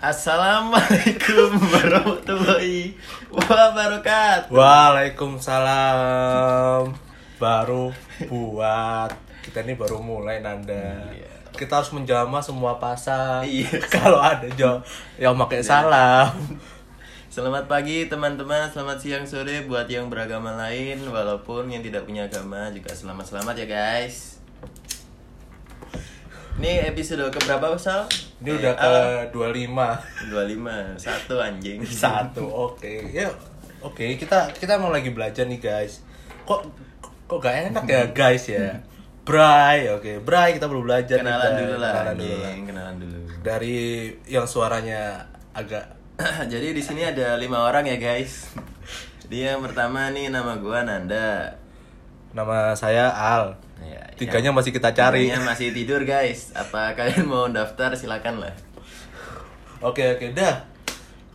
Assalamualaikum warahmatullahi wabarakatuh. Waalaikumsalam. Baru buat kita ini baru mulai Nanda. Iya. Kita harus menjamah semua pasang. Iya. Kalau ada jo yang pakai salam. Selamat pagi teman-teman, selamat siang sore buat yang beragama lain walaupun yang tidak punya agama juga selamat-selamat ya guys. Ini episode keberapa Sal? Ini udah ke 25 25, satu anjing satu. Oke. Ya oke, kita kita mau lagi belajar nih, guys. Kok kok gak enak ya, guys ya? Bray, oke. Bray kita perlu belajar nih, Kenalan guys. dulu lah Kenalan dulu lah. kenalan dulu Dari yang suaranya agak Jadi di sini ada lima orang ya guys Dia yang pertama nih nama gua Nanda Nama saya Al. Ya, Tiganya masih kita cari. tiganya masih tidur guys Apa kalian mau daftar silakan lah Oke oke dah.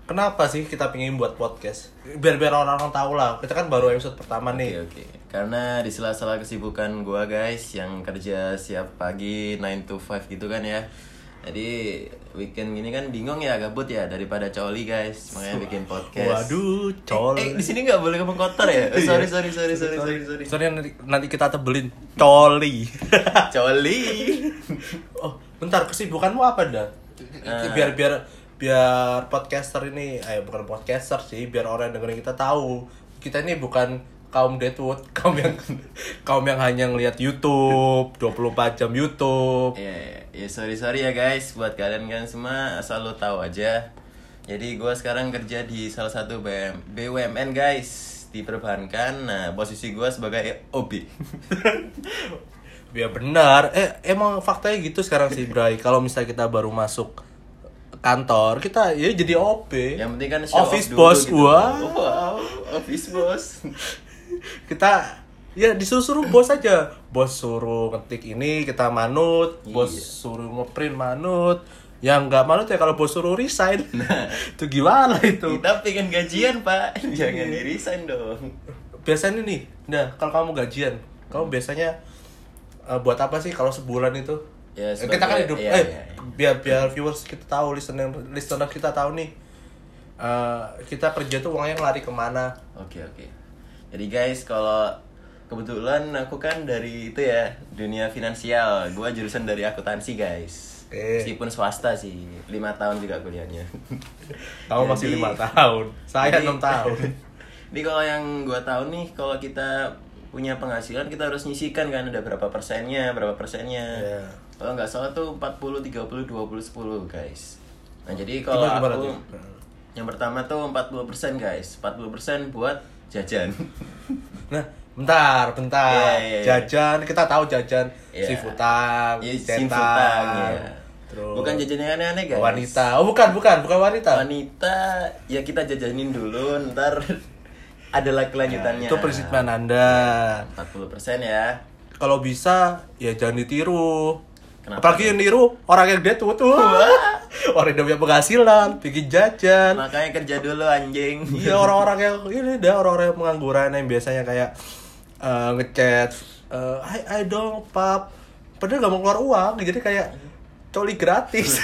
Kenapa sih kita pengen buat podcast? Biar biar orang-orang tahu lah. Kita kan baru episode pertama Oke nih. oke Karena di sela-sela kesibukan gua guys Yang kerja siap pagi 9 to 5 gitu kan ya Jadi weekend gini kan bingung ya gabut ya daripada coli guys Makanya bikin podcast Waduh, col. Eh, di sini nggak boleh ngomong kotor ya? Oh, sorry, sorry, sorry, sorry, sorry, sorry. Sorry nanti, nanti kita tebelin coli. Coli. oh, bentar kesibukanmu apa dah? Eh. Biar biar biar podcaster ini, eh bukan podcaster sih, biar orang yang dengerin kita tahu kita ini bukan kaum Deadwood, kaum yang kaum yang hanya ngelihat YouTube, 24 jam YouTube. Ya, ya, ya, sorry sorry ya guys buat kalian kan semua asal lo tahu aja. Jadi gua sekarang kerja di salah satu BM, BUMN guys di perbankan. Nah posisi gua sebagai OB. Ya benar. Eh emang faktanya gitu sekarang sih Bray. Kalau misalnya kita baru masuk kantor, kita ya jadi OP. Yang penting kan office off dulu boss gitu. wah. Wow, office boss. Kita ya disuruh bos aja. Bos suruh ngetik ini kita manut, bos Iya. suruh ngeprint manut. Yang nggak manut ya kalau bos suruh resign. itu gimana itu? Kita pengen gajian pak, jangan di resign dong. Biasanya nih, nah kalau kamu gajian, kamu biasanya eh, buat apa sih kalau sebulan itu? Ya, Eh, kita kan sebagai- hidup iya, eh iya. biar biar viewers kita tahu listener listener kita tahu nih eh, kita kerja tuh uangnya ngelari ke mana Oke oke. Jadi guys kalau kebetulan aku kan dari itu ya dunia finansial. Gua jurusan dari akuntansi guys. Oke. Meskipun swasta sih, lima tahun juga kuliahnya. kamu masih lima tahun saya enam tahun Jadi kalau yang gua tahu nih, kalau kita punya penghasilan kita harus nyisikan kan ada berapa persennya, berapa persennya. Iya. Kalau nggak salah tuh 40 30 20 10 guys. Nah, jadi kalau Gimana- gimana aku tuh? yang pertama tuh 40% guys. 40% buat jajan. nah bentar bentar Iya, iya, iya. jajan kita tahu jajan Iya. si futang Iya, simfutang, iya. terus Bukan jajan yang aneh-aneh guys. wanita oh bukan bukan bukan wanita Wanita ya kita jajanin dulu, ntar ada lagi kelanjutannya. itu prinsipnya anda 40% ya. kalau bisa ya jangan ditiru Kenapa? apalagi yang niru orang yang dead tuh orang yang punya penghasilan bikin jajan Makanya kerja dulu anjing. Iya orang-orang yang ini dah orang-orang yang pengangguran yang biasanya kayak eh, ngechat eh I, I don't pap padahal gak mau keluar uang jadi kayak coli gratis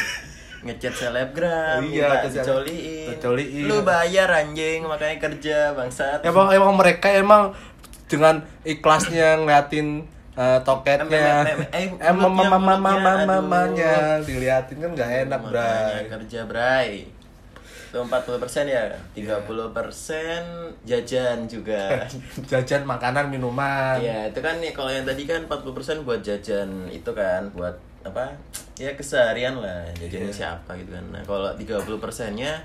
ngechat selebgram, Iya, ngechat seleb- dicoliin. dicoliin. Lu bayar anjing, makanya kerja bangsat. emang emang mereka emang dengan ikhlasnya ngeliatin eh, toketnya Em- em- em- emang mama mama mama mamanya diliatin kan gak enak bray kerja, Bray. Itu 40% ya, 30% jajan juga. jajan makanan minuman Iya, itu kan nih kalau yang tadi kan 40% buat jajan itu kan buat apa? Ya keseharian lah, jajannya Iya. siapa gitu kan. Nah, kalau 30%-nya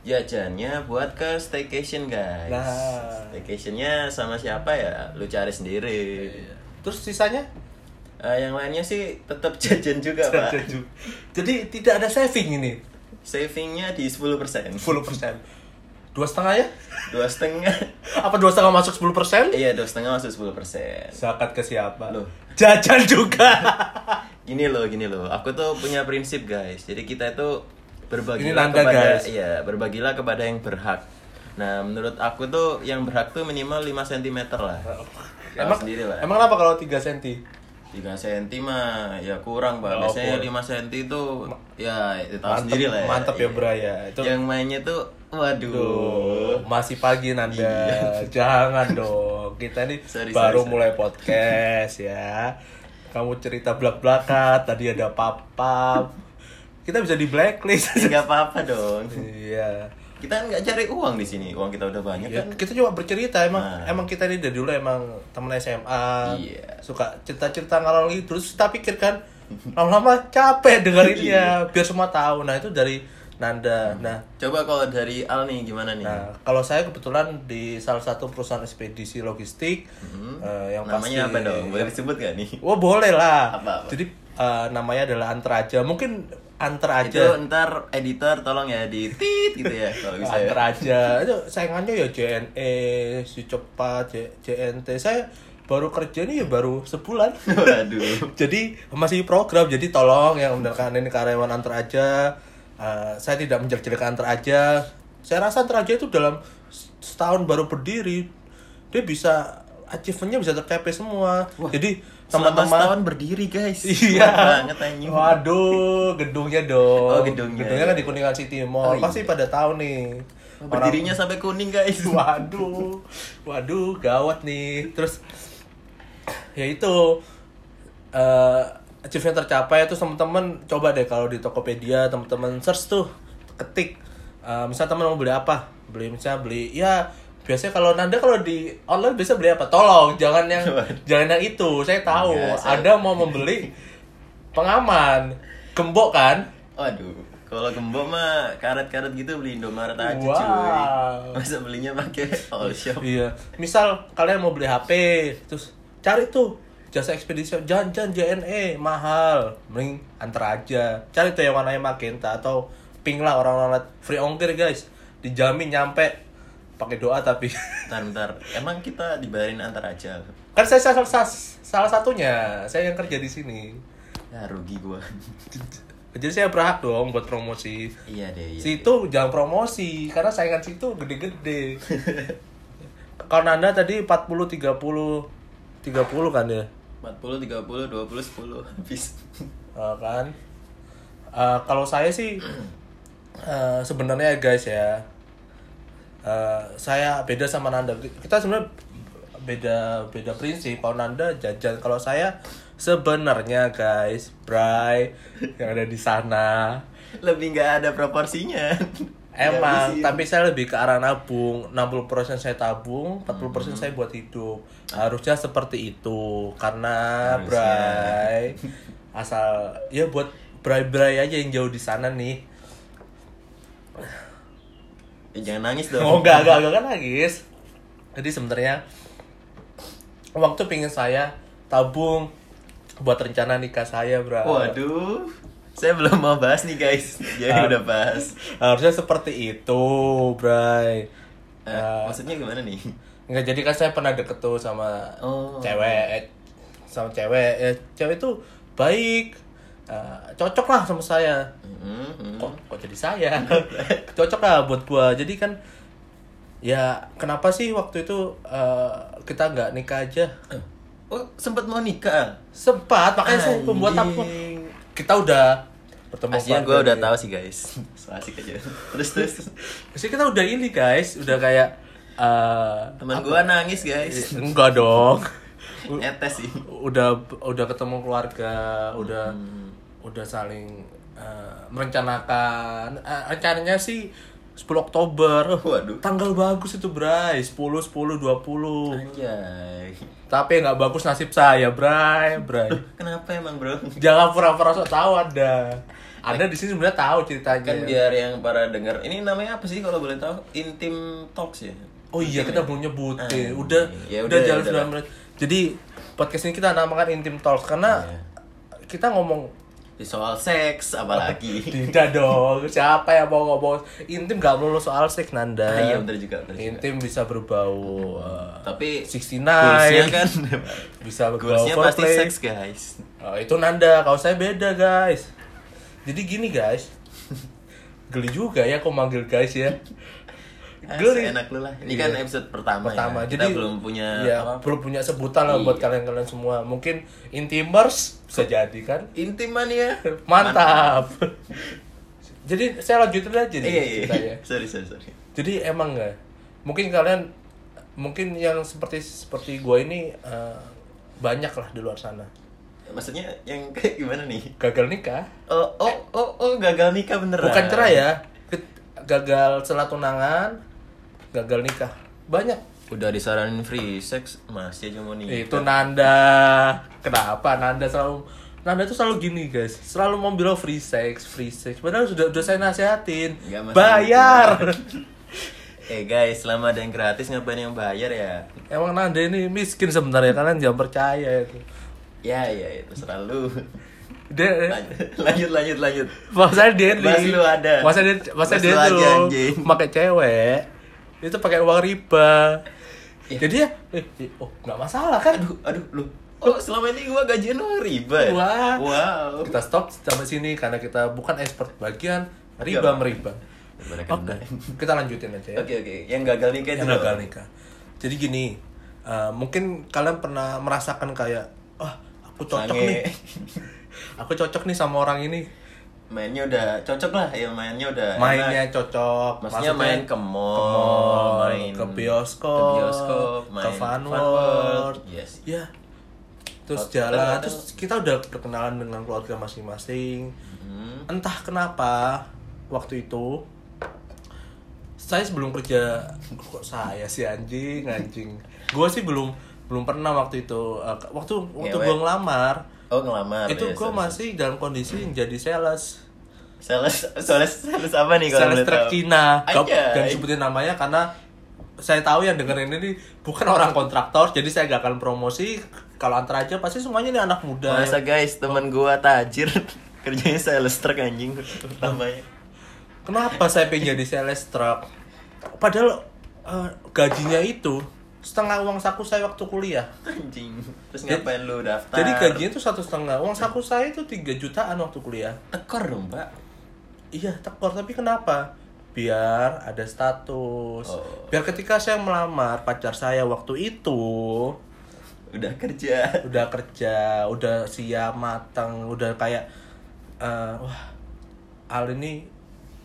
jajannya buat ke staycation, guys. Nah. Staycationnya sama siapa ya? Lu cari sendiri. terus sisanya Eh, yang lainnya sih tetap jajan juga, Pak. Jajan juga. jadi tidak ada saving ini Savingnya di 10%. 10% dua setengah ya Dua setengah. apa dua setengah masuk 10 persen iya, dua setengah masuk 10%. zakat ke siapa Loh. jajan juga Gini loh, gini loh. Aku tuh punya prinsip, guys. Jadi kita itu berbagilah Nanda, kepada guys. iya, berbagilah kepada yang berhak. Nah, menurut aku tuh yang berhak tuh minimal 5 cm lah. Emang sendiri lah. emang kenapa kalau 3 cm 3 cm mah ya kurang pak Oh, biasanya. 5 cm itu ya tahu Mantep, sendiri lah ya mantep ya bro ya. Itu yang mainnya tuh waduh Duh, masih pagi Nanda. Jangan dong. Kita nih Sorry, baru sorry, sorry. mulai podcast ya. Kamu cerita belak-belakan, tadi ada papap. Kita bisa di blacklist. nggak apa-apa dong iya. Kita kan nggak cari uang di sini uang kita udah banyak Ya, kan kita cuma bercerita emang Nah. emang kita ini dari dulu emang temen SMA Iya. suka cerita-cerita ngalor gitu terus kita pikir kan lama-lama capek dengerinnya Iya. biar semua tahu nah itu dari Nanda nah coba kalau dari Al nih gimana nih Nah, kalau saya kebetulan di salah satu perusahaan ekspedisi logistik eh, yang Hmm. namanya pasti apa dong boleh disebut gak nih Wah boleh lah. Apa, apa? Jadi eh, namanya adalah Antar aja. Mungkin Antar itu aja. ntar editor tolong ya di tit gitu ya kalau bisa ya. Antar aja. Itu saingannya ya JNE, si cepat, J- JNT. Saya baru kerja nih ya baru sebulan. waduh jadi masih program. Jadi tolong yang mendengarkan ini karyawan Antar aja. eh, saya tidak menjelek-jelekan Antar aja. Saya rasa Antar aja itu dalam setahun baru berdiri dia bisa achievementnya bisa tercapai semua. Jadi selama teman-teman setahun berdiri guys Iya. Banget anjing Waduh, gedungnya dong. Oh, gedungnya. kan di Kuningan City Mall. Oh, Pasti iya. pada tahu nih. Oh, berdirinya sampai kuning guys Orang- Waduh. Waduh, gawat nih. Terus ya itu eh achievement tercapai itu teman-teman coba deh kalau di Tokopedia teman-teman search tuh ketik Eh, misal teman mau beli apa beli misalnya beli ya biasanya kalau Nanda kalau di online bisa beli apa? Tolong jangan yang jangan yang itu. Saya tahu. Enggak, saya- ada mau membeli pengaman. Gembok kan? Waduh kalau gembok mah karet-karet gitu beli Indomaret aja Wow. cuy masa belinya pakai all shop? Iya. Misal kalian mau beli HP, terus cari tuh jasa ekspedisi jangan-jangan JNE mahal, mending antar aja. Cari tuh yang warnanya magenta atau pink lah orang-orang free ongkir guys. Dijamin nyampe pakai doa tapi Bentar, bentar. Emang kita dibayarin antar aja? kan saya salah, salah, salah satunya saya yang kerja di sini Ya rugi gua. jadi saya berhak dong buat promosi iya deh, iya. situ jangan promosi karena saingan situ gede-gede kalau Nanda tadi 40 30 30 kan ya 40, 30, 20, 10 habis. Eh, kan Eh, kalau saya sih eh, sebenarnya guys ya eh, saya beda sama Nanda kita sebenarnya beda beda prinsip kalau Nanda jajan kalau saya sebenarnya guys Bray yang ada di sana Lebih nggak ada proporsinya. Emang, Dihabisin. tapi saya lebih ke arah nabung. 60% saya tabung, 40% saya buat hidup. Harusnya seperti itu. Karena Harusnya. Bray asal ya buat Bray-Bray aja yang jauh di sana nih. Eh, jangan nangis dong. Oh, enggak, enggak, enggak kan nangis. Jadi sebenarnya waktu pingin saya tabung buat rencana nikah saya, Bray. Waduh. Saya belum mau bahas nih guys. Jadi Ah. udah bahas. Harusnya seperti itu, Bray. Eh, Eh, maksudnya gimana nih? Enggak jadi kan saya pernah deket tuh sama Oh. cewek eh, sama cewek ya cewek itu baik Eh, cocok lah sama saya Hmm, hmm. kok kok jadi saya cocok lah buat gua jadi kan ya kenapa sih waktu itu eh, kita nggak nikah aja Oh, sempat mau nikah. sempat makanya saya pembuat apa Anjing. kita udah bertemu Aslinya gue udah tahu sih guys. So asik aja. Terus terus. Maksudnya kita udah ini guys udah kayak eh, Teman gue nangis guys. enggak dong Etes sih. udah udah ketemu keluarga udah udah saling eh, merencanakan Eh, rencananya sih 10 Oktober Waduh. tanggal bagus itu Bray 10 10 20 Anjay. tapi nggak bagus nasib saya Bray Bray Kenapa emang bro? jangan pura-pura sok tahu ada ada di sini sebenarnya tahu ceritanya Kan biar yang para dengar ini namanya apa sih kalau boleh tahu? Intim Talks ya. oh iya Intim kita ya? belum nyebut Ah, eh. udah ya udah udah, jalan ya udah 9 menit jadi podcast ini kita namakan Intim Talks karena Iya. kita ngomong Di soal seks apalagi. Tidak dong, siapa yang mau ngomong intim gak melulu soal seks Nanda. Ah, iya bener juga, bener juga. Intim bisa berbau uh, Tapi 69 goalsnya kan bisa berbau goalsnya pasti seks guys. Oh, itu Nanda, kalau saya beda guys. Jadi gini guys, geli juga ya kok manggil guys ya. Geli. Enak lu lah. Ini Iya. kan episode pertama, pertama ya. jadi Kita belum punya ya, belum punya sebutan lah buat Iya. kalian-kalian semua mungkin intimers bisa jadi kan Intiman ya. mantap jadi saya lanjutin aja nih Iya, iya. ceritanya Sorry, sorry, sorry. jadi emang nggak mungkin kalian mungkin yang seperti seperti gue ini eh, banyak lah di luar sana Maksudnya yang kayak gimana nih? gagal nikah Oh, oh, oh, oh, gagal nikah beneran. bukan cerai ya gagal setelah tunangan gagal nikah. Banyak. Udah disaranin free sex, masih aja mau nikah. itu Nanda. Kenapa Nanda selalu Nanda tuh selalu gini guys. Selalu mau bilang free sex free sex. Padahal sudah udah saya nasihatin. Bayar. Eh guys, selama ada yang gratis ngapain yang bayar ya? emang Nanda ini miskin sebenarnya kalian jangan percaya itu. Ya, ya, itu selalu. dia lanjut, lanjut, lanjut. masa dia Bahas nih lu ada. masa dia masa dia lu tuh pakai cewek itu pakai uang riba Iya. jadi ya eh, eh, oh nggak masalah kan Aduh, aduh, lu. Oh, selama ini gua gajian lu riba ya? Wah. Wow. kita stop sampai sini karena kita bukan expert bagian riba meriba oke kita lanjutin aja ya Oke, oke. Yang gagal nikah itu yang apa? gagal nikah jadi gini eh, mungkin kalian pernah merasakan kayak wah aku cocok Sange. nih aku cocok nih sama orang ini Mainnya udah cocok lah, ya mainnya udah mainnya enak. cocok Maksudnya main ke mall, ke mall, main ke bioskop, ke bioskop, ke main fun Fun world. World. Yes. ya terus Hotel, jalan hotel. terus kita udah berkenalan dengan keluarga masing-masing Hmm. entah kenapa waktu itu saya sebelum kerja kok saya sih anjing anjing gue sih belum belum pernah waktu itu Eh, waktu waktu gue ngelamar Oh, ngelamar. itu ya, gue masih dalam kondisi jadi sales. Sales, sales, sales apa nih kalau sales truk? Cina Gak Anjay. jangan sebutin namanya karena saya tahu yang dengerin ini bukan orang kontraktor jadi saya gak akan promosi kalau antar aja pasti semuanya ini anak muda Masa guys, teman gua tajir kerjanya sales truck anjing namanya. Kenapa saya pengen jadi sales truck? Padahal eh, gajinya itu setengah uang saku saya waktu kuliah. Anjing. Terus Jadi- ngapain lu daftar? Jadi gajinya itu satu setengah. Uang saku saya itu 3 jutaan waktu kuliah. tekor dong, Pak. Iya tekor, tapi kenapa? Biar ada status. Oh. Biar ketika saya melamar pacar saya waktu itu Udah kerja. udah kerja, udah siap matang, udah kayak eh, wah Al ini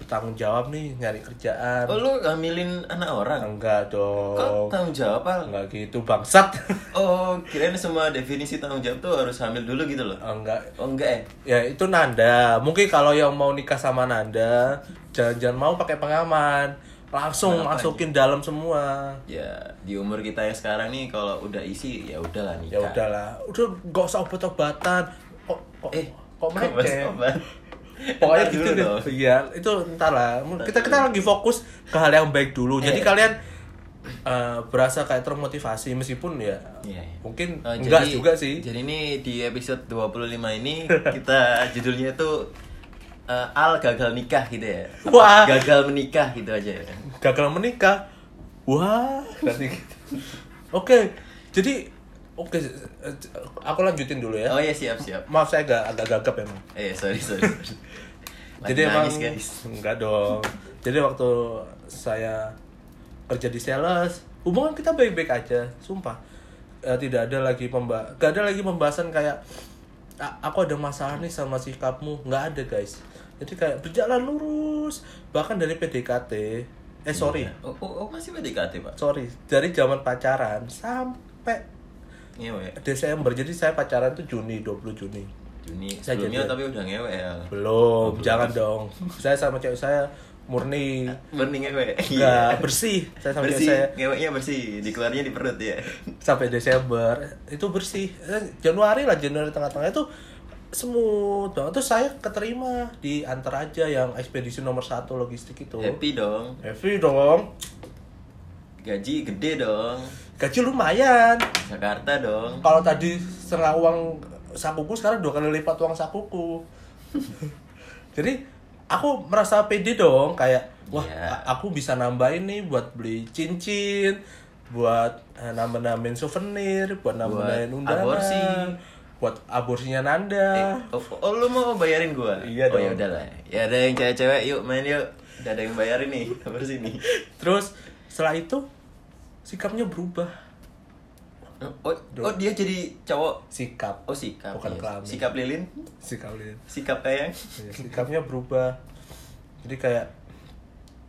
bertanggung jawab nih nyari kerjaan. Oh, lu hamilin anak orang? Enggak dong. Kok tanggung jawab, Al? Enggak gitu bangsat. Oh, kirain semua definisi tanggung jawab tuh harus hamil dulu gitu loh. enggak. Oh, enggak ya? Ya itu Nanda. Mungkin kalau yang mau nikah sama Nanda, jangan-jangan mau pakai pengaman. Langsung Kenapa, masukin dalam semua. Ya, di umur kita yang sekarang nih kalau udah isi ya udahlah nikah. Ya udahlah. Udah gak usah obat-obatan. Kok kok Eh, kok obat? Pokoknya gitu dong. Iya, itu ntar lah. Kita kita lagi fokus ke hal yang baik dulu. Jadi Eh. kalian eh, berasa kayak termotivasi meskipun ya Iya, iya. mungkin Oh, enggak jadi- juga sih. Jadi ini di episode 25 ini kita judulnya tuh eh, Al gagal nikah gitu ya. Apa? Wah. Gagal menikah gitu aja ya. gagal menikah wah nanti gitu oke jadi oke eh, aku lanjutin dulu ya Oh iya siap siap. maaf saya agak agak gagap emang Eh sorry sorry. sorry. Jadi emang nangis, guys. enggak dong jadi waktu saya kerja di sales hubungan kita baik-baik aja sumpah Eh, tidak ada lagi pemba gak ada lagi pembahasan kayak "A- aku ada masalah nih sama sikapmu nggak ada guys jadi kayak berjalan lurus bahkan dari PDKT eh sorry Oh, oh, oh, masih PDKT pak? sorry dari zaman pacaran sampai Ngewe. Desember jadi saya pacaran tuh Juni 20 Juni Juni Saya sebelumnya jadi- tapi udah ngewe ya. belum jangan dong saya sama cewek saya murni Mending ngewe. nggak bersih saya sama bersih. cewek saya Ngeweknya bersih. Dikeluarnya di perut ya. sampai Desember itu bersih Eh, Januari lah Januari tengah-tengah itu smooth banget tuh saya keterima di antar aja yang ekspedisi nomor satu logistik itu Happy dong. happy dong Gaji gede dong. Gaji lumayan Jakarta dong. kalau tadi setengah uang sakuku sekarang dua kali lipat uang sakuku jadi aku merasa pede dong kayak wah a- aku bisa nambahin nih buat beli cincin buat eh, nambah-nambahin souvenir buat nambah-nambahin undangan aborsi. buat aborsinya Nanda Eh, oh, oh, lu mau bayarin gua? Iya Oh ya dong. udahlah. Ya ada yang cewek-cewek yuk main yuk. Udah ada yang bayarin nih. Kabar sini. terus setelah itu sikapnya berubah Oh, oh dia jadi cowok. sikap Oh sikap. Bukan iya. kelamin. Sikap lilin. sikap lihat Sikap tayang. Ya, sikapnya berubah jadi kayak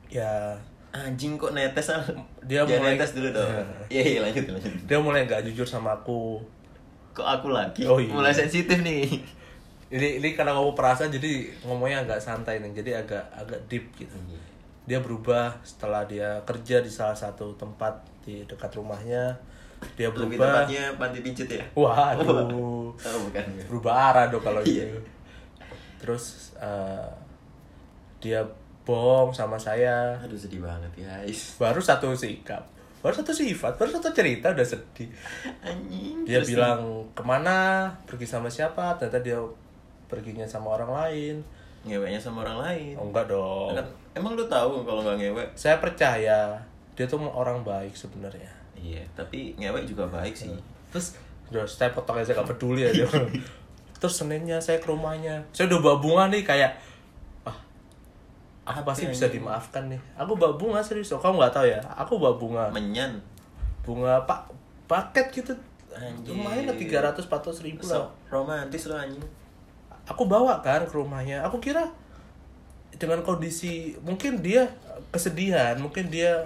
ya Anjing kok netes al. Dia Jangan mulai- netes dulu dong. Iya iya lanjut lanjut. dia mulai nggak jujur sama aku Kok aku lagi? Oh, iya. Mulai sensitif nih. ini ini karena ngomong perasaan jadi ngomongnya agak santai nih jadi agak agak deep gitu dia berubah setelah dia kerja di salah satu tempat di dekat rumahnya dia Lebih berubah tepatnya panti pijat ya. waduh Oh bukan. berubah arah dong kalau gitu terus eh, dia bohong sama saya Aduh sedih banget guys. baru satu sikap baru satu sifat baru satu cerita udah sedih Anjing. dia Terus bilang ke mana pergi sama siapa ternyata dia perginya sama orang lain ngeweknya sama orang lain. oh, enggak dong emang lu tahu kalau nggak ngewek? saya percaya dia tuh orang baik sebenarnya Iya, tapi ngewek juga baik sih. terus udah saya potong aja gak peduli aja terus seninnya saya ke rumahnya saya udah bawa bunga nih kayak ah aku Apa pasti yang bisa ini? dimaafkan nih aku bawa bunga serius kamu nggak tahu ya aku bawa bunga Menyan. bunga pak paket gitu Anjir. lumayan lah tiga ratus empat ratus ribu lah romantis lo anjing. aku bawa kan ke rumahnya aku kira dengan kondisi mungkin dia kesedihan mungkin dia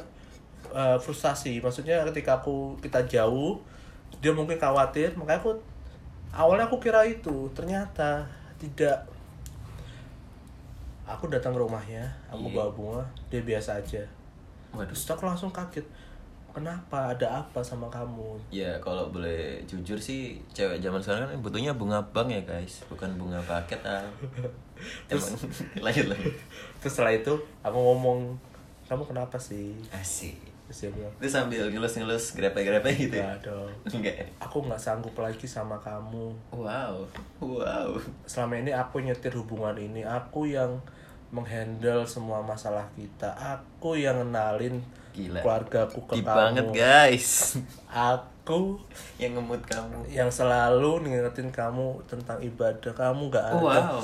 uh, frustasi maksudnya ketika aku kita jauh dia mungkin khawatir makanya aku awalnya aku kira itu ternyata tidak aku datang ke rumahnya aku Iya. bawa bunga dia biasa aja Waduh. terus aku langsung kaget kenapa ada apa sama kamu Ya kalau boleh jujur sih cewek zaman sekarang kan butuhnya bunga bank ya guys, bukan bunga paket ah. Emang lanjut lanjut. terus setelah itu aku ngomong kamu kenapa sih Asik. Terus dia bilang sambil ngelus-ngelus grepe-grepe gitu ya? Enggak dong. Enggak ya? Aku nggak sanggup lagi sama kamu. Wow, wow. Selama ini aku nyetir hubungan ini. Aku yang menghandle semua masalah kita. Aku yang kenalin Gila. keluargaku ke Deep kamu. banget guys. Aku Yang ngemut kamu. yang selalu ngingetin kamu tentang ibadah. Kamu nggak ada Wow.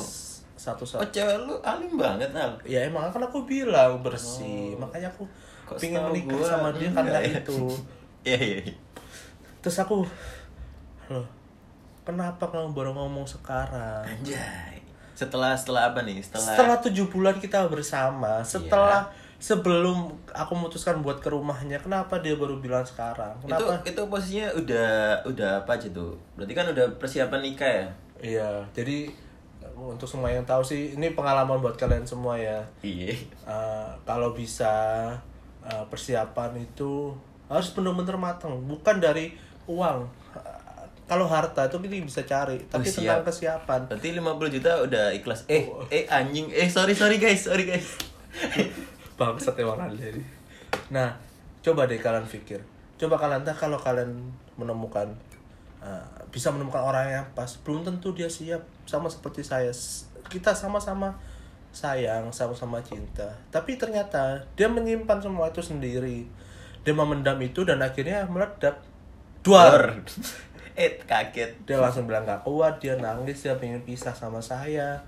satu Oh cewek lu alim banget Al. Ya emang kan aku bilang bersih. Makanya aku Oh. Kok pingin menikah gua sama dia karena ya? itu. Iya iya. iya. Terus aku, loh, kenapa kamu baru ngomong sekarang? Anjay. Setelah setelah apa nih? Setelah, Setelah tujuh bulan kita bersama, Iya. setelah sebelum aku memutuskan buat ke rumahnya, kenapa dia baru bilang sekarang? itu Kenapa? itu posisinya udah udah apa aja tuh? Berarti kan udah persiapan nikah ya? Iya, jadi untuk semua yang tahu sih, ini pengalaman buat kalian semua ya. Iya. Eh, kalau bisa eh, persiapan itu harus benar-benar matang, bukan dari uang. Kalau harta itu kita bisa cari, tapi Oh, tentang siap. kesiapan. Berarti 50 juta udah ikhlas. Eh, Oh. eh anjing. Eh sorry sorry guys, sorry guys. bangsat anda ini nah coba deh kalian pikir coba kalian entah kalau kalian menemukan uh, bisa menemukan orang yang pas belum tentu dia siap sama seperti saya kita sama-sama sayang sama-sama cinta tapi ternyata dia menyimpan semua itu sendiri dia memendam itu dan akhirnya meledak Dor. dua eh kaget. dia langsung bilang gak kuat dia nangis dia pengen pisah sama saya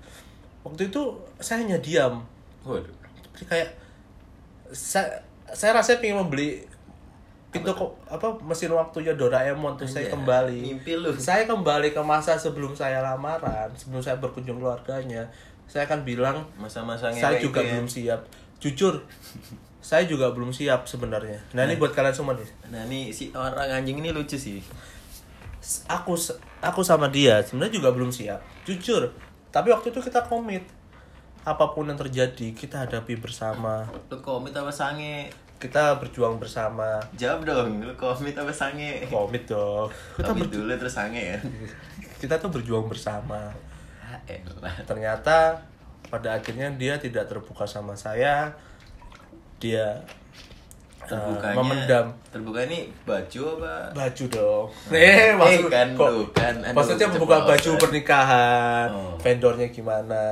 waktu itu saya hanya diam Waduh. Kayak saya saya rasanya pengen membeli pintu kok apa mesin waktunya Doraemon tuh saya Anjay, kembali mimpi lu. saya kembali ke masa sebelum saya lamaran sebelum saya berkunjung keluarganya saya akan bilang Masa-masa saya juga ya. belum siap jujur saya juga belum siap sebenarnya nah ini buat kalian semua nih Nah, nih si orang anjing ini lucu sih. aku aku sama dia sebenarnya juga belum siap jujur tapi waktu itu kita komit apa pun yang terjadi kita hadapi bersama Lu komit apa sange? kita berjuang bersama Jawab dong, lu komit apa sange? komit dong kita Komit berju- dulu terus sange ya. kita tuh berjuang bersama. Ternyata pada akhirnya dia tidak terbuka sama saya dia uh, memendam terbuka ini baju apa? baju dong eh maksud kan, kok- bukan. Aduh, maksudnya membuka baju pernikahan Oh. vendornya gimana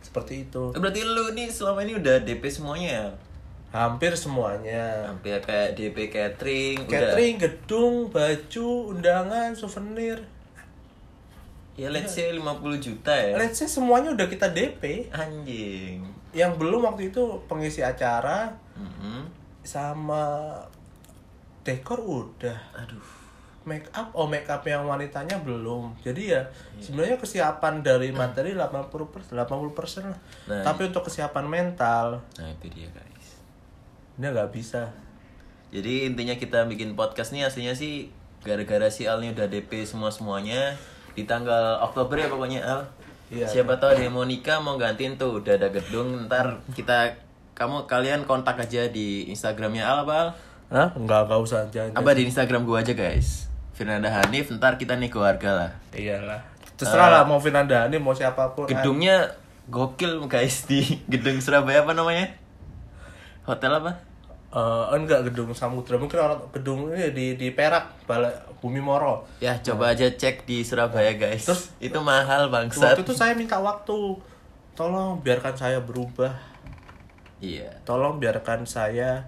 seperti itu Eh, Berarti lu nih selama ini udah DP semuanya ya? hampir semuanya Hampir kayak DP catering, catering gedung baju undangan souvenir udah. Ya let's say 50 juta ya. let's say semuanya udah kita DP Anjing. yang belum waktu itu pengisi acara Mhm. sama dekor udah Aduh. make up oh make up yang wanitanya belum jadi ya sebenarnya kesiapan dari materi 80 persen 80 persen lah Nah, tapi untuk kesiapan mental Nah itu dia guys. dia nggak bisa Jadi intinya kita bikin podcast nih aslinya sih gara-gara si Al nih udah DP semua semuanya di tanggal Oktober ya pokoknya Al. Iya. Siapa tahu ada yang mau nikah mau gantiin tuh udah ada gedung ntar kita kamu kalian kontak aja di Instagramnya Al apa Al? Hah? Nggak, nggak usah jangan Apa di Instagram gua aja guys. Firnanda Hanif ntar kita nih keluarga lah. iyalah terserah lah mau Vinanda ini mau siapa pun Gedungnya gokil guys di gedung Surabaya apa namanya? Hotel apa? Eh, enggak gedung Samudra mungkin orang gedung ini di di Perak Balai Bumi Moro Ya coba aja cek di Surabaya guys. itu mahal bangsat. waktu itu saya minta waktu tolong biarkan saya berubah Iya. tolong biarkan saya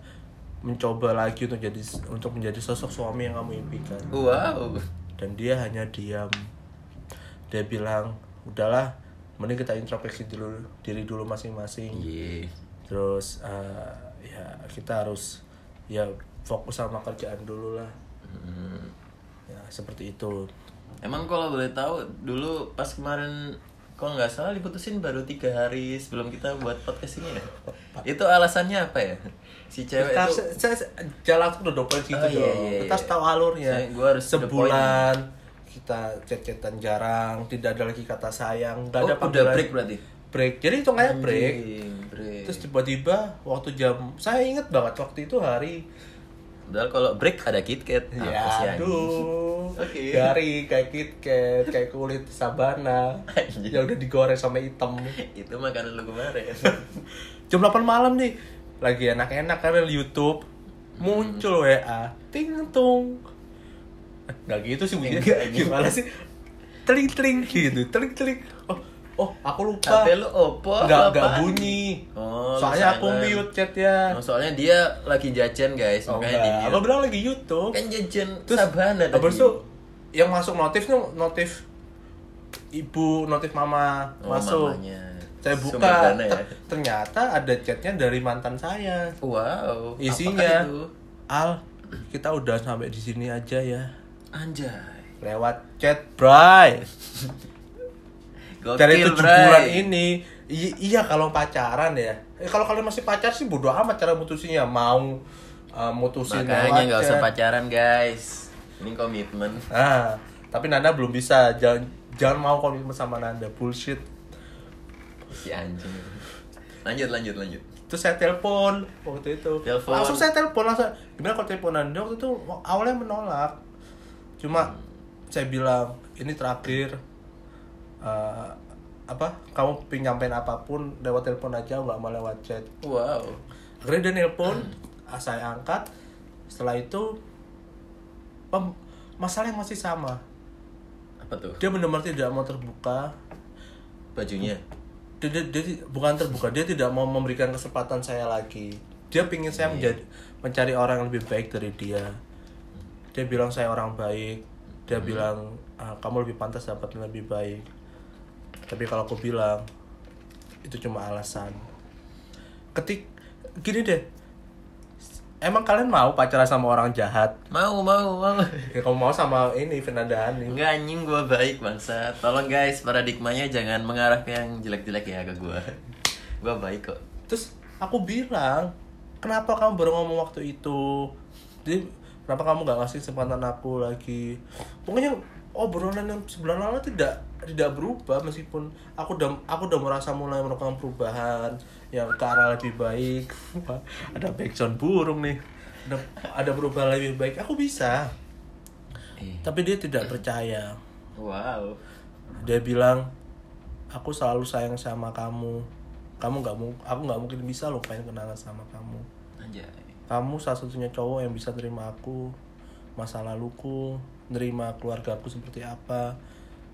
mencoba lagi untuk jadi untuk menjadi sosok suami yang kamu impikan Wow. dan dia hanya diam dia bilang udahlah mending kita introspeksi dulu diri dulu masing-masing Iya. terus eh, ya kita harus ya fokus sama kerjaan dulu lah Hmm. ya seperti itu Emang kalau boleh tahu dulu pas kemarin kalau nggak salah diputusin baru tiga hari sebelum kita buat podcast ini ya. Itu alasannya apa ya? Si cewek kita itu saya, saya jalan tuh udah dokumen gitu Oh, iya, dong iya, kita iya. tahu alurnya Saya- gua harus sebulan kita chat-chatan jarang tidak ada lagi kata sayang nggak oh, ada udah break berarti. Break. Jadi break. Anjing, break. terus tiba-tiba waktu jam saya inget banget waktu itu hari. Padahal kalau break ada KitKat. Sih, ya aduh. Oke. garing kayak KitKat kayak kulit sabana. Yang udah digoreng sampai hitam. Itu makanan lu kemarin. jam 8 malam nih. Lagi enak-enak karena YouTube. Muncul WA ting tung. Nggak gitu sih bunyinya anjing. gimana sih? Teling teling gitu teling teling oh oh aku lupa HP lu Oppo nggak apa nggak apaan? bunyi Oh, soalnya aku mute chatnya Oh, soalnya dia lagi jajan guys, oh, makanya di enggak. aku bilang lagi YouTube Kan jajan terus Sabana tadi. itu yang masuk notifnya notif ibu notif mama Oh, masuk mamanya. saya buka dana ya? ter- ternyata ada chatnya dari mantan saya Wow. isinya? Al kita udah sampai di sini aja ya Anjay. lewat chat Bray Gokil, dari tujuh bulan ini. I- iya kalau pacaran ya. Eh, kalau kalian masih pacar sih bodo amat cara mutusinnya. Mau uh, mutusin Makanya nggak usah pacaran guys. Ini komitmen. nah tapi Nanda belum bisa. Jangan jangan mau komitmen sama Nanda. Bullshit. Si anjing. Lanjut lanjut lanjut. terus saya telepon waktu itu. Telepon. langsung saya telepon langsung gimana kalau telepon Nanda? Waktu itu awalnya menolak. Cuma saya bilang ini terakhir eh, apa? Kamu pengen nyampein apa pun lewat telepon aja nggak mau lewat chat. Wow. akhirnya dia nelpon ah, saya angkat. Setelah itu pem- masalah yang masih sama. Apa tuh? dia benar-benar tidak mau terbuka. Bajunya. dia, dia, dia- bukan terbuka dia tidak mau memberikan kesempatan saya lagi. Dia pingin saya menjadi mencari orang yang lebih baik dari dia. Dia bilang saya orang baik. Dia bilang "Ah, kamu lebih pantas dapat yang lebih baik tapi kalau aku bilang itu cuma alasan ketik gini deh emang kalian mau pacaran sama orang jahat Mau mau mau. ya kamu mau sama ini Fernanda Hani Enggak anjing gua baik bangsa. Tolong guys paradigmanya jangan mengarah ke yang jelek-jelek ya ke gua. Gua baik kok. terus aku bilang kenapa kamu baru ngomong waktu itu jadi kenapa kamu nggak ngasih kesempatan aku lagi pokoknya obrolan yang sebulan lalu tidak tidak berubah meskipun aku udah aku udah merasa mulai melakukan perubahan yang ke arah lebih baik. Ada backsound burung nih. Ada ada perubahan lebih baik. Aku bisa. Eh. tapi dia tidak percaya. Wow. dia bilang aku selalu sayang sama kamu. Kamu nggak mau aku nggak mungkin bisa lupain kenangan sama kamu. Anjay. kamu salah satunya cowok yang bisa terima aku masa laluku nerima keluargaku seperti apa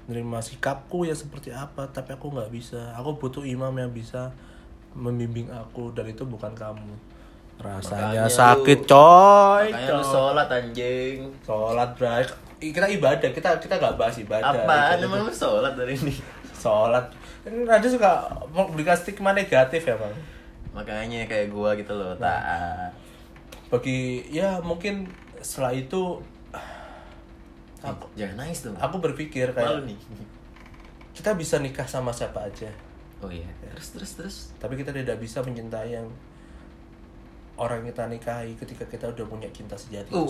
nerima sikapku yang seperti apa tapi aku nggak bisa aku butuh imam yang bisa membimbing aku dan itu bukan kamu rasanya Makanya sakit lu- coy Makanya lu coy. sholat anjing. sholat bray kita ibadah kita kita nggak bahas ibadah Itu- emang lu sholat dari ini? sholat ini ada suka memberikan stigma negatif ya bang Makanya kayak gua gitu loh, taat. bagi ya mungkin setelah itu aku Jangan nangis dong. aku berpikir kayak Malu nih. kita bisa nikah sama siapa aja Oh iya. Terus terus terus. tapi kita tidak bisa mencintai yang orang yang kita nikahi ketika kita udah punya cinta sejati wow.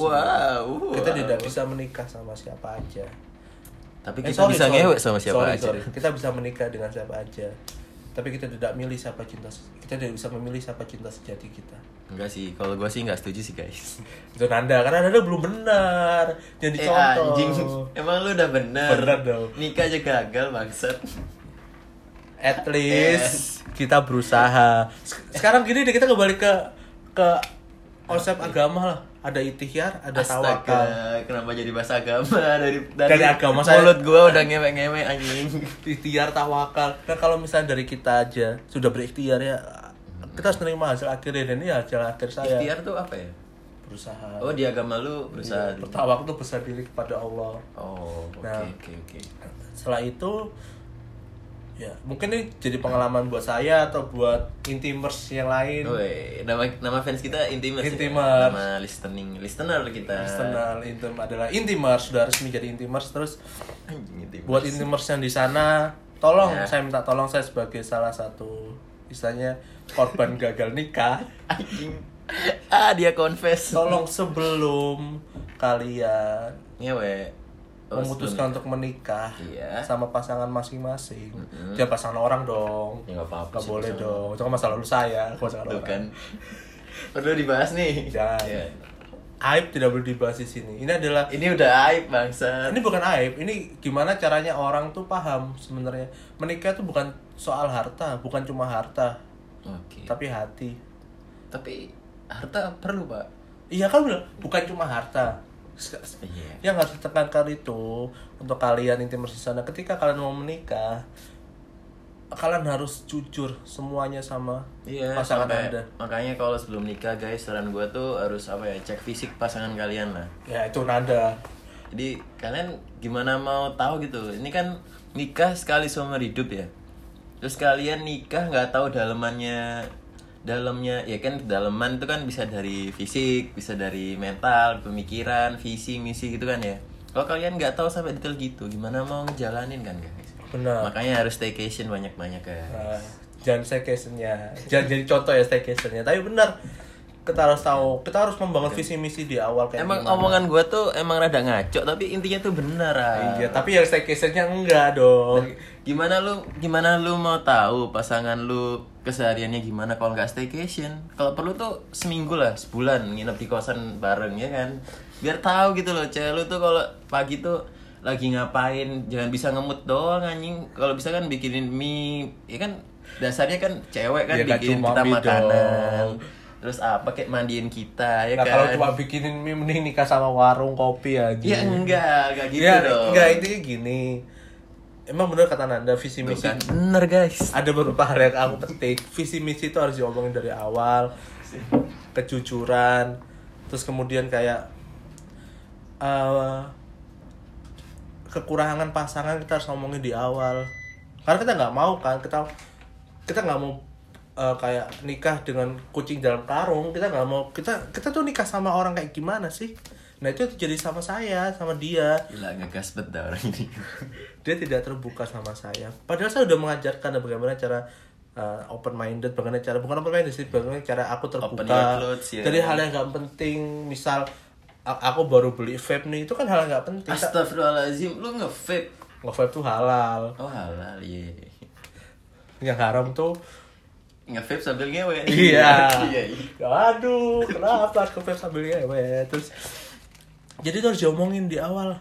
wow. kita tidak bisa menikah sama siapa aja Tapi Eh, kita sorry, bisa sorry. ngewek sama siapa Sorry, aja. sorry. kita bisa menikah dengan siapa aja tapi kita tidak milih siapa cinta kita tidak bisa memilih siapa cinta sejati kita Enggak sih, kalau gua sih nggak setuju sih guys. itu nanda karena nanda belum benar jadi Eh contoh anjing, emang lu udah bener. Bener dong. Nikah aja gagal bangsat. at least kita berusaha Sek- sekarang gini deh kita kembali ke ke konsep agama lah ada ikhtiar ada tawakal Astaga, kenapa jadi bahasa agama dari Dari agama saya- mulut gua udah ngewek-ngewek anjing. ikhtiar tawakal nah kalau misalnya dari kita aja sudah berikhtiar ya kita harus menerima hasil akhirnya dan ini hasil akhir saya Ikhtiar tuh apa ya? berusaha Oh, di agama lu berusaha. Iya, bertawakal tuh besar diri kepada Allah Oh, oke Nah. oke oke. setelah itu ya mungkin ini jadi pengalaman buat saya atau buat intimers yang lain Woi, nama nama fans kita Intimers. ya? Intimers. Nama listening listener kita. personal intim adalah intimers sudah resmi jadi intimers terus Intimers. buat intimers yang di sana tolong Ya. saya minta tolong saya sebagai salah satu istilahnya korban gagal nikah. Ah, dia confess. tolong sebelum kalian Ngewe. Memutuskan untuk menikah Iya. sama pasangan masing-masing Mm-mm. jangan pasangan orang dong Ya nggak apa-apa Gak boleh pasangan. dong itu kan masa lalu saya pasangan Tuh orang kan. Perlu dibahas nih. Jangan. Ya. aib tidak boleh dibahas di sini ini adalah Ini udah aib bangsa. ini bukan aib ini gimana caranya orang tuh paham sebenarnya menikah tuh bukan soal harta bukan cuma harta Oke. tapi hati Tapi harta perlu, Pak. iya kan bukan cuma harta Iya. yang harus ditekankan itu untuk kalian intimers di sana ketika kalian mau menikah kalian harus jujur semuanya sama Iya, pasangan sampai- anda Makanya kalau sebelum nikah guys, saran gua tuh harus apa ya, cek fisik pasangan kalian lah. ya itu nada Jadi kalian gimana mau tahu gitu? Ini kan nikah sekali seumur hidup ya. Terus kalian nikah nggak tahu dalemannya dalamnya ya kan daleman itu kan bisa dari fisik, bisa dari mental, pemikiran, visi, misi gitu kan ya. Kalau kalian nggak tahu sampai detail gitu, gimana mau ngejalanin kan guys? benar Makanya harus staycation banyak-banyak guys. Nah, jangan staycationnya jangan jadi contoh ya staycationnya tapi benar kita harus tahu kita harus membangun visi misi di awal kayak Emang gimana. omongan gua tuh emang rada ngaco tapi intinya tuh benar ah. iya tapi yang staycationnya enggak dong Gimana lu gimana lu mau tahu pasangan lu kesehariannya gimana kalau nggak staycation? Kalau perlu tuh seminggu lah, sebulan nginep di kosan bareng ya kan. Biar tahu gitu loh, cewek lu tuh kalau pagi tuh lagi ngapain, jangan bisa ngemut doang anjing. Kalau bisa kan bikinin mie, ya kan dasarnya kan cewek kan Ya, bikin kita makanan. dong. Terus apa kayak mandiin kita ya nah kan. kalau cuma bikinin mie mending nikah sama warung kopi aja Ya enggak, enggak gitu ya, dong. enggak intinya gini emang bener kata Nanda visi misi? kan bener guys. ada beberapa hal yang aku petik. Visi misi itu harus diomongin dari awal. Kejujuran. Terus kemudian kayak eh, kekurangan pasangan kita harus ngomongin di awal. Karena kita nggak mau kan kita kita nggak mau eh, kayak nikah dengan kucing dalam karung. Kita nggak mau kita kita tuh nikah sama orang kayak gimana sih nah itu jadi sama saya sama dia Gila ngegas bet dah orang ini. dia tidak terbuka sama saya padahal saya udah mengajarkan bagaimana cara uh, open minded bagaimana cara bukan open minded sih bagaimana cara aku terbuka clothes, ya. dari hal yang nggak penting misal aku baru beli vape nih itu kan hal yang nggak penting Astagfirullahaladzim, lu nge-vape. nge-vape tuh halal Oh halal, iya. yang haram tuh Nge-vape sambil ngewe. iya iya. iya. aduh kenapa ke vape sambil ngewe terus jadi itu harus diomongin di awal.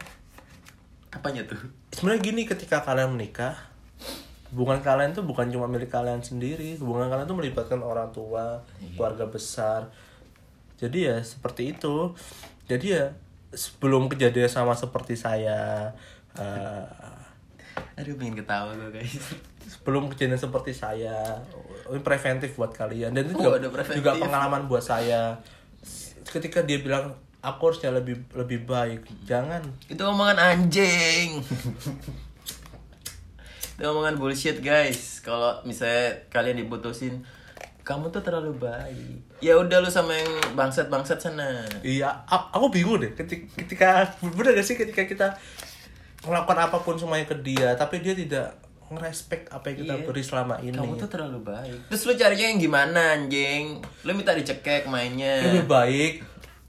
Apanya tuh? sebenarnya gini ketika kalian menikah hubungan kalian tuh bukan cuma milik kalian sendiri. Hubungan kalian tuh melibatkan orang tua keluarga besar. Jadi ya seperti itu. Jadi ya sebelum kejadian sama seperti saya eh, Aduh pengen ketawa gue guys. sebelum kejadian seperti saya ini preventif buat kalian. Dan itu Oh, juga, juga pengalaman buat saya. Ketika dia bilang aku harusnya lebih lebih baik jangan Itu omongan anjing. Itu omongan bullshit guys. Kalau misalnya kalian diputusin, kamu tuh terlalu baik ya udah lu sama yang bangsat bangsat sana Iya, aku bingung deh ketika, ketika bener gak sih ketika kita melakukan apa pun semuanya ke dia, tapi dia tidak ngerespek apa yang kita Iya. beri selama ini. kamu tuh terlalu baik terus lu carinya yang gimana anjing lu minta dicekek mainnya lebih baik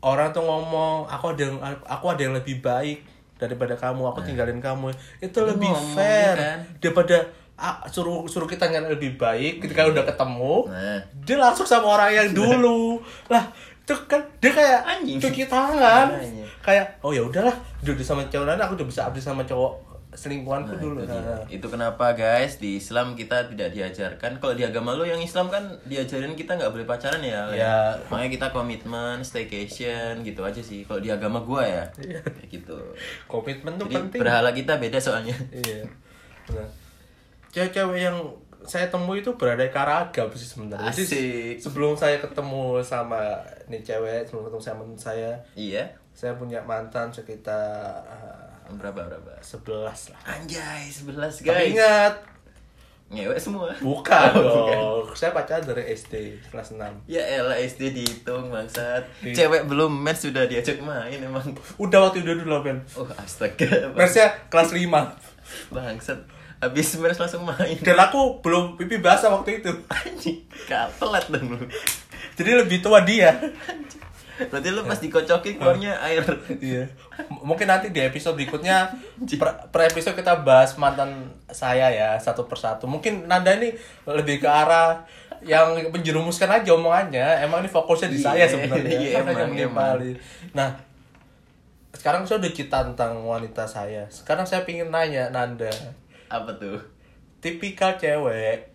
orang tuh ngomong aku ada yang aku ada yang lebih baik daripada kamu, aku tinggalin kamu. Itu lebih ngomong, fair kan? daripada ah, suruh suruh kita yang lebih baik ketika udah ketemu. nah Dia langsung sama orang yang dulu. lah, itu kan dia kayak Anjing. cuci tangan. Kayak oh ya udahlah, udah sama cowok lain aku udah bisa update sama cowok selingkuhanku dulu. Itu. Nah, Itu kenapa guys di Islam kita tidak diajarkan. Kalau di agama lu yang Islam kan diajarin kita nggak boleh pacaran ya. Ya. Makanya kita komitmen, staycation gitu aja sih. Kalau di agama gua ya. Iya. Kayak gitu. komitmen tuh Jadi penting. berhala kita beda soalnya. Iya. Nah, cewek-cewek yang saya temui itu beraneka ragam sih sebenarnya. Jadi, sebelum saya ketemu sama nih cewek, sebelum ketemu sama saya, Iya. saya punya mantan sekitar uh, Berapa berapa? 11 lah. Anjay, 11 Tapi guys. ingat, Ngewek semua. bukan Oh, dong. Saya pacaran dari SD kelas 6. Ya elah SD dihitung bangsat. Cewek belum match sudah diajak main emang. Udah waktu itu dulu, Ben. Oh astaga. Persnya kelas 5. Bangsat. Habis match langsung main. Dan aku belum pipi basah waktu itu. Anjing, telat dong lu. Jadi lebih tua dia. Berarti lu pas dikocokin keluarnya air. Iya. Mungkin nanti di episode berikutnya per, per episode kita bahas mantan saya ya satu persatu. Mungkin Nanda ini lebih ke arah yang menjerumuskan aja omongannya. Emang ini fokusnya di saya Iya, sebenarnya. iya, Saya emang. Nah, sekarang saya udah cerita tentang wanita saya. Sekarang saya pingin nanya Nanda, Apa tuh? tipikal cewek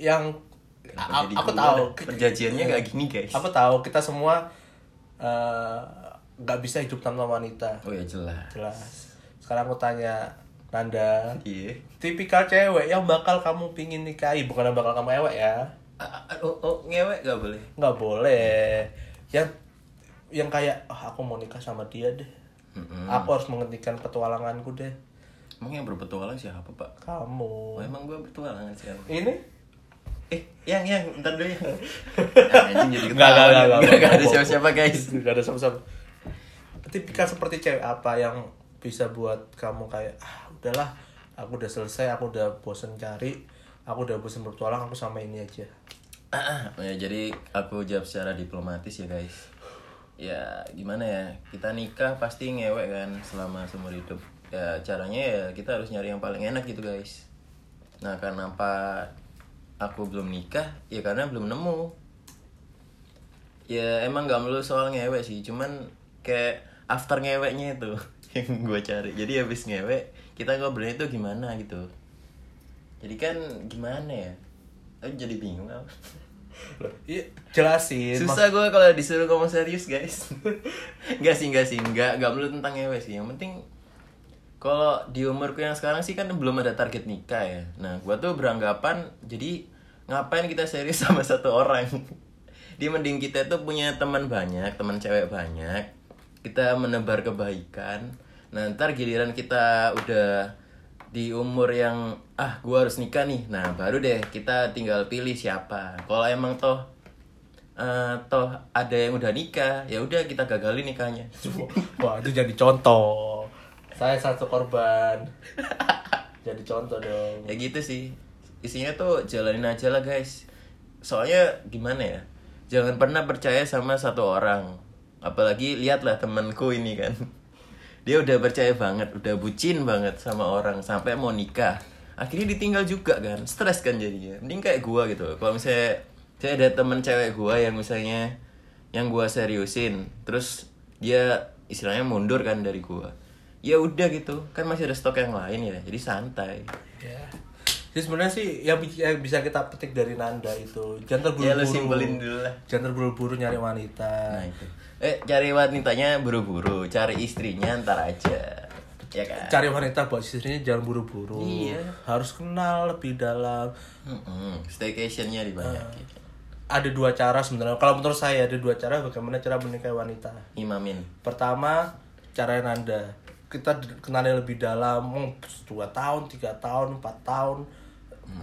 yang Kenapa aku tahu perjanjiannya gak gini guys. aku tahu kita semua eh, nggak bisa hidup tanpa wanita Oh ya jelas. jelas sekarang aku tanya Nanda Iya. tipikal cewek yang bakal kamu pingin nikahi bukan yang bakal kamu ewek ya Oh, oh ngewek gak boleh. nggak boleh yang yang kayak "Ah, aku mau nikah sama dia deh Mm-mm. aku harus menghentikan petualanganku deh Emang yang berpetualang siapa pak? kamu Oh emang gua berpetualangan siapa? ini Eh, yang yang bentar dulu yang. Anjing jadi Nggak, nggak, nggak, nggak, Nggak ada nggak. siapa-siapa guys. Gak ada sama-sama tipikal seperti cewek apa yang bisa buat kamu kayak ah udahlah aku udah selesai aku udah bosen cari aku udah bosen bertualang aku sama ini aja ya, jadi aku jawab secara diplomatis ya guys. Ya gimana ya kita nikah pasti ngewek kan selama seumur hidup. Ya caranya ya kita harus nyari yang paling enak gitu guys. Nah karena apa aku belum nikah ya karena belum nemu. Ya emang gak melulu soal ngewek sih, cuman kayak after ngeweknya itu yang gue cari. Jadi habis ngewek kita ngobrolnya itu gimana gitu. Jadi kan gimana ya? Aku jadi bingung. Loh, iya jelasin Susah gue kalau disuruh ngomong serius guys Enggak sih, enggak sih Enggak, enggak melulu tentang ngewe sih Yang penting Kalau di umurku yang sekarang sih kan belum ada target nikah ya. Nah gue tuh beranggapan Jadi ngapain kita serius sama satu orang? Dia mending kita tuh punya teman banyak Teman cewek banyak Kita menebar kebaikan. Nah ntar giliran kita udah di umur yang ah gua harus nikah nih. Nah baru deh kita tinggal pilih siapa. Kalau emang toh eh, toh ada yang udah nikah ya udah kita gagalin nikahnya. Wah itu jadi contoh saya satu korban. Jadi contoh dong. Ya gitu sih. Isinya tuh jalanin aja lah guys. Soalnya gimana ya? Jangan pernah percaya sama satu orang. Apalagi lihatlah temanku ini kan. Dia udah percaya banget udah bucin banget sama orang sampai mau nikah. Akhirnya ditinggal juga kan. Stres kan jadinya. Mending kayak gua gitu kalau misalnya saya ada temen cewek gua yang misalnya yang gua seriusin terus dia istilahnya mundur kan dari gua ya udah gitu kan masih ada stok yang lain ya jadi santai ya jadi sebenarnya sih yang, bi- yang bisa kita petik dari Nanda itu jangan Ya, terburu-buru simpelin dulu lah. jangan terburu-buru nyari wanita Nah itu. Eh cari wanitanya buru-buru, cari istrinya ntar aja. Ya kan? cari wanita buat istrinya jangan buru-buru Iya. harus kenal lebih dalam Mm-mm, Staycationnya dibanyakin. ada dua cara sebenarnya kalau menurut saya ada dua cara bagaimana cara menikahi wanita Imamin. pertama cara Nanda kita kenalnya lebih dalam hmm, dua tahun tiga tahun empat tahun.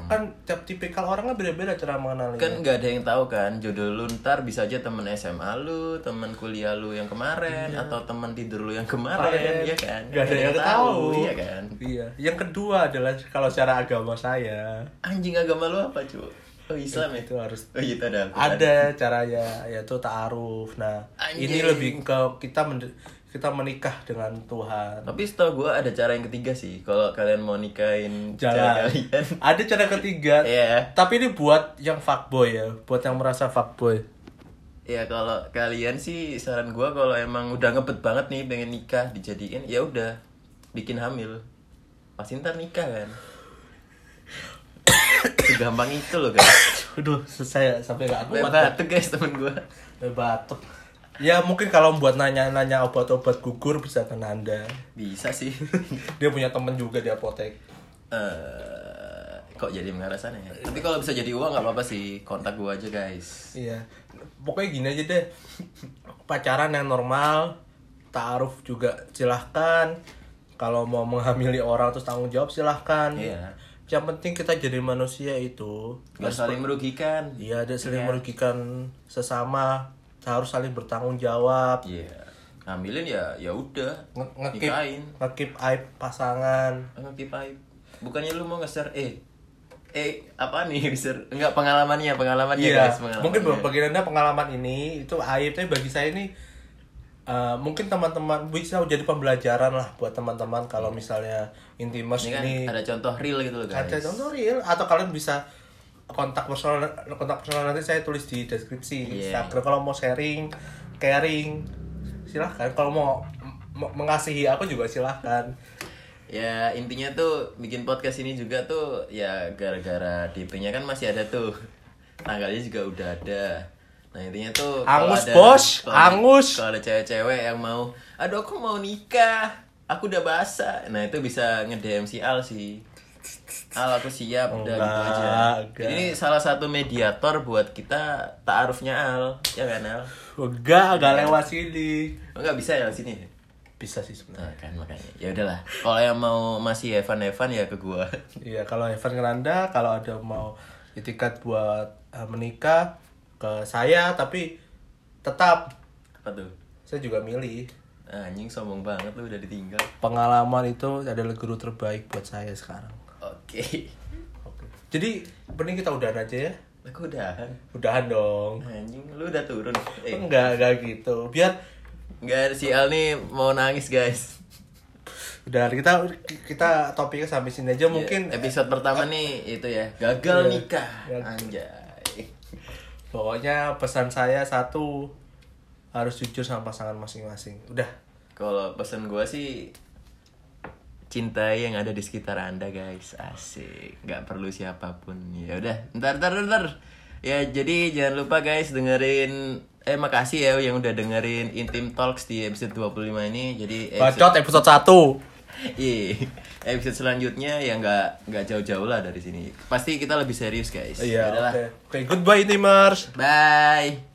Kan tiap tipikal orang kan beda-beda cara mengenalinya. Kan nggak ada yang tahu kan jodoh lu ntar bisa aja temen SMA lu temen kuliah lu yang kemarin atau temen tidur lu yang kemarin Kemarin. ya kan? Nggak ada yang tahu. iya kan? Iya. Yang kedua adalah kalau secara agama saya. Anjing agama lu apa cu oh Islam ya? Itu harus oh iya itu ada ada caranya yaitu ta'aruf. Nah Anjing. ini lebih ke kita kita menikah dengan Tuhan tapi setahu gue ada cara yang ketiga sih kalau kalian mau nikahin jalan cara kalian ada cara ketiga Iya. tapi ini buat yang fuckboy ya buat yang merasa fuckboy Ya kalau kalian sih saran gua kalau emang udah ngebet banget nih pengen nikah dijadiin ya udah bikin hamil. Pasti ntar nikah kan. Segampang itu loh guys. Aduh, saya sampai gak Gue kuat. batuk guys temen. Sampai batuk. Ya mungkin kalau buat nanya-nanya obat-obat gugur bisa ke Nanda. Bisa sih. Dia punya temen juga di apotek. Eh kok jadi mengarah sana ya? Tapi kalau bisa jadi uang nggak apa-apa sih. Kontak gua aja guys. Iya. Pokoknya gini aja deh. Pacaran yang normal, taaruf juga silahkan. Kalau mau menghamili orang terus tanggung jawab silahkan. Iya. Yang penting kita jadi manusia itu Gak saling merugikan. Iya, ada saling merugikan sesama, harus saling bertanggung jawab. Iya. Ngambilin ya ya udah. Nge- Ngekip ngekip aib pasangan. Ngerti pipe. Bukannya lu mau nge-share eh eh apa nih nge-share? Enggak pengalamannya, pengalamannya Iya, guys, pengalamannya. mungkin bagi anda pengalaman ini itu aib tapi bagi saya ini eh, mungkin teman-teman bisa jadi pembelajaran lah buat teman-teman kalau misalnya intimers ini kan ini ada contoh real gitu loh guys. ada contoh real atau kalian bisa kontak personal kontak personal nanti saya tulis di deskripsi Iya. Instagram kalau mau sharing caring silahkan kalau mau mengasihi aku juga silahkan Ya intinya tuh bikin podcast ini juga tuh ya gara-gara DP-nya kan masih ada tuh. Tanggalnya juga udah ada. Nah intinya tuh Angus, ada- bos, kalau angus. Kalau ada cewek-cewek yang mau, aduh aku mau nikah, aku udah basah. Nah itu bisa nge-DM si Al sih. Al aku siap udah gitu Enggak, aja. enggak. Ini salah satu mediator buat kita taarufnya Al, ya kan Al? enggak agak lewat sini Enggak bisa ya sini. bisa sih sebenarnya Nah, kan makanya. Ya udahlah. Kalau yang mau masih Evan-Evan ya ke gua. Iya, kalau Evan Ngelanda, kalau ada mau itikat buat eh, menikah ke saya, tapi tetap Apa tuh? saya juga milih. Anjing sombong banget lu udah ditinggal. Pengalaman itu adalah guru terbaik buat saya sekarang. Oke. Oke. Jadi, mending kita udahan aja ya. Kok udahan? Udahan dong. Anjing lu udah turun. Eh, Enggak, enggak gitu. Biar enggak si Al nih mau nangis, guys. udah kita kita topiknya sampai sini aja mungkin Ya, episode pertama nih itu ya, gagal Iya. nikah. Gagal. Anjay. pokoknya pesan saya satu harus jujur sama pasangan masing-masing. Udah. Kalau pesan gua sih cintai yang ada di sekitar anda guys asik nggak perlu siapa pun ya udah ntar ntar ntar ya jadi jangan lupa guys dengerin eh makasih ya yang udah dengerin Intim Talks di episode 25 ini jadi Bacot episode 1. Iya, episode selanjutnya ya nggak nggak jauh-jauh lah dari sini. Pasti kita lebih serius guys. Iya, Yaudahlah. oke. Oke, goodbye Timers. Bye.